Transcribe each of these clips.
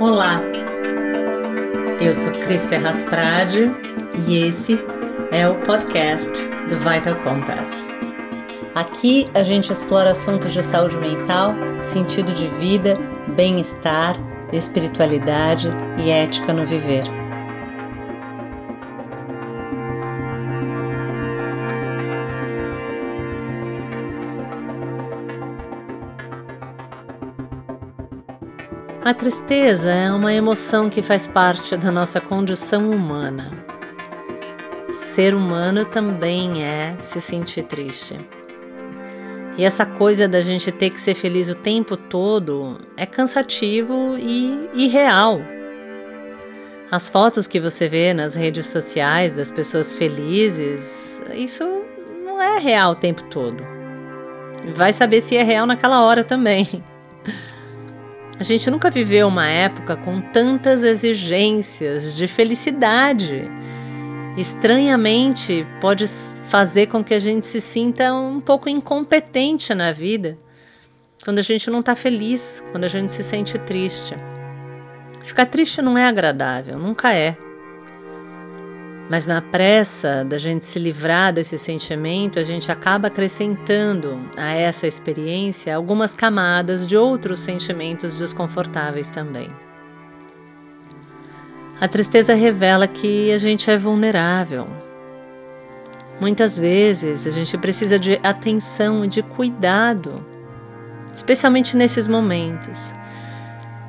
Olá, eu sou Cris Ferraz Prade e esse é o podcast do Vital Compass. Aqui a gente explora assuntos de saúde mental, sentido de vida, bem-estar, espiritualidade e ética no viver. A tristeza é uma emoção que faz parte da nossa condição humana. Ser humano também é se sentir triste. E essa coisa da gente ter que ser feliz o tempo todo é cansativo e irreal. As fotos que você vê nas redes sociais das pessoas felizes, isso não é real o tempo todo. Vai saber se é real naquela hora também. A gente nunca viveu uma época com tantas exigências de felicidade. Estranhamente, pode fazer com que a gente se sinta um pouco incompetente na vida quando a gente não está feliz, quando a gente se sente triste. Ficar triste não é agradável, nunca é. Mas na pressa da gente se livrar desse sentimento, a gente acaba acrescentando a essa experiência algumas camadas de outros sentimentos desconfortáveis também. A tristeza revela que a gente é vulnerável. Muitas vezes a gente precisa de atenção e de cuidado, especialmente nesses momentos.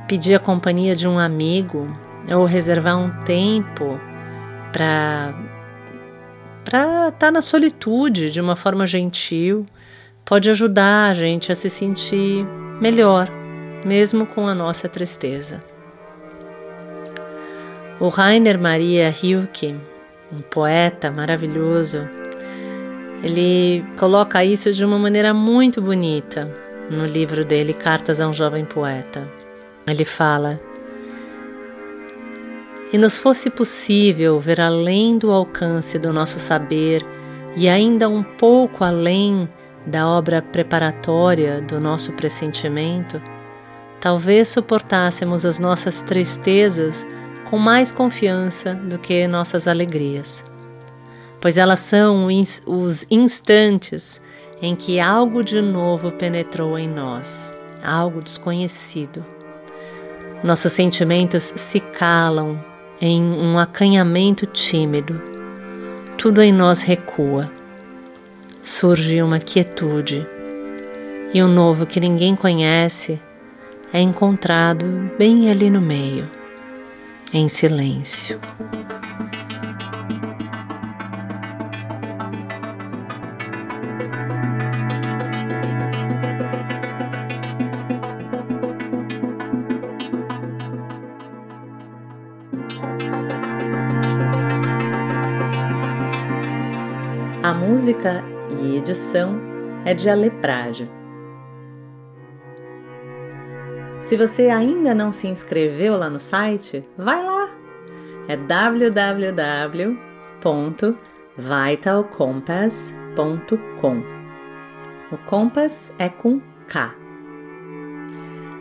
Pedir a companhia de um amigo ou reservar um tempo para para estar tá na solitude de uma forma gentil, pode ajudar a gente a se sentir melhor, mesmo com a nossa tristeza. O Rainer Maria Rilke, um poeta maravilhoso, ele coloca isso de uma maneira muito bonita no livro dele Cartas a um Jovem Poeta. Ele fala: e nos fosse possível ver além do alcance do nosso saber e ainda um pouco além da obra preparatória do nosso pressentimento, talvez suportássemos as nossas tristezas com mais confiança do que nossas alegrias, pois elas são os instantes em que algo de novo penetrou em nós, algo desconhecido. Nossos sentimentos se calam em um acanhamento tímido. Tudo em nós recua. Surge uma quietude, e o novo que ninguém conhece é encontrado bem ali no meio, em silêncio. A música e edição é de Aleprage. Se você ainda não se inscreveu lá no site, vai lá. É www.vitalcompass.com. O Compass é com K.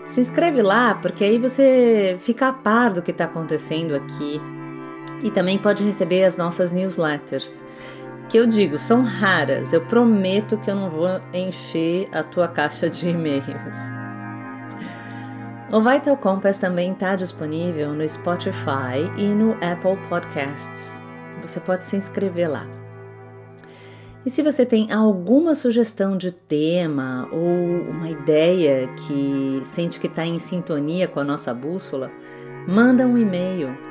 Se inscreve lá, porque aí você fica a par do que está acontecendo aqui e também pode receber as nossas newsletters que eu digo, são raras. Eu prometo que eu não vou encher a tua caixa de e-mails. O Vital Compass também está disponível no Spotify e no Apple Podcasts. Você pode se inscrever lá. E se você tem alguma sugestão de tema ou uma ideia que sente que está em sintonia com a nossa bússola, manda um e-mail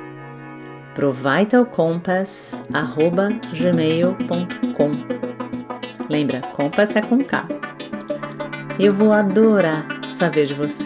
pro vitalcompass@gmail.com. Lembra, compass é com K. Eu vou adorar saber de você.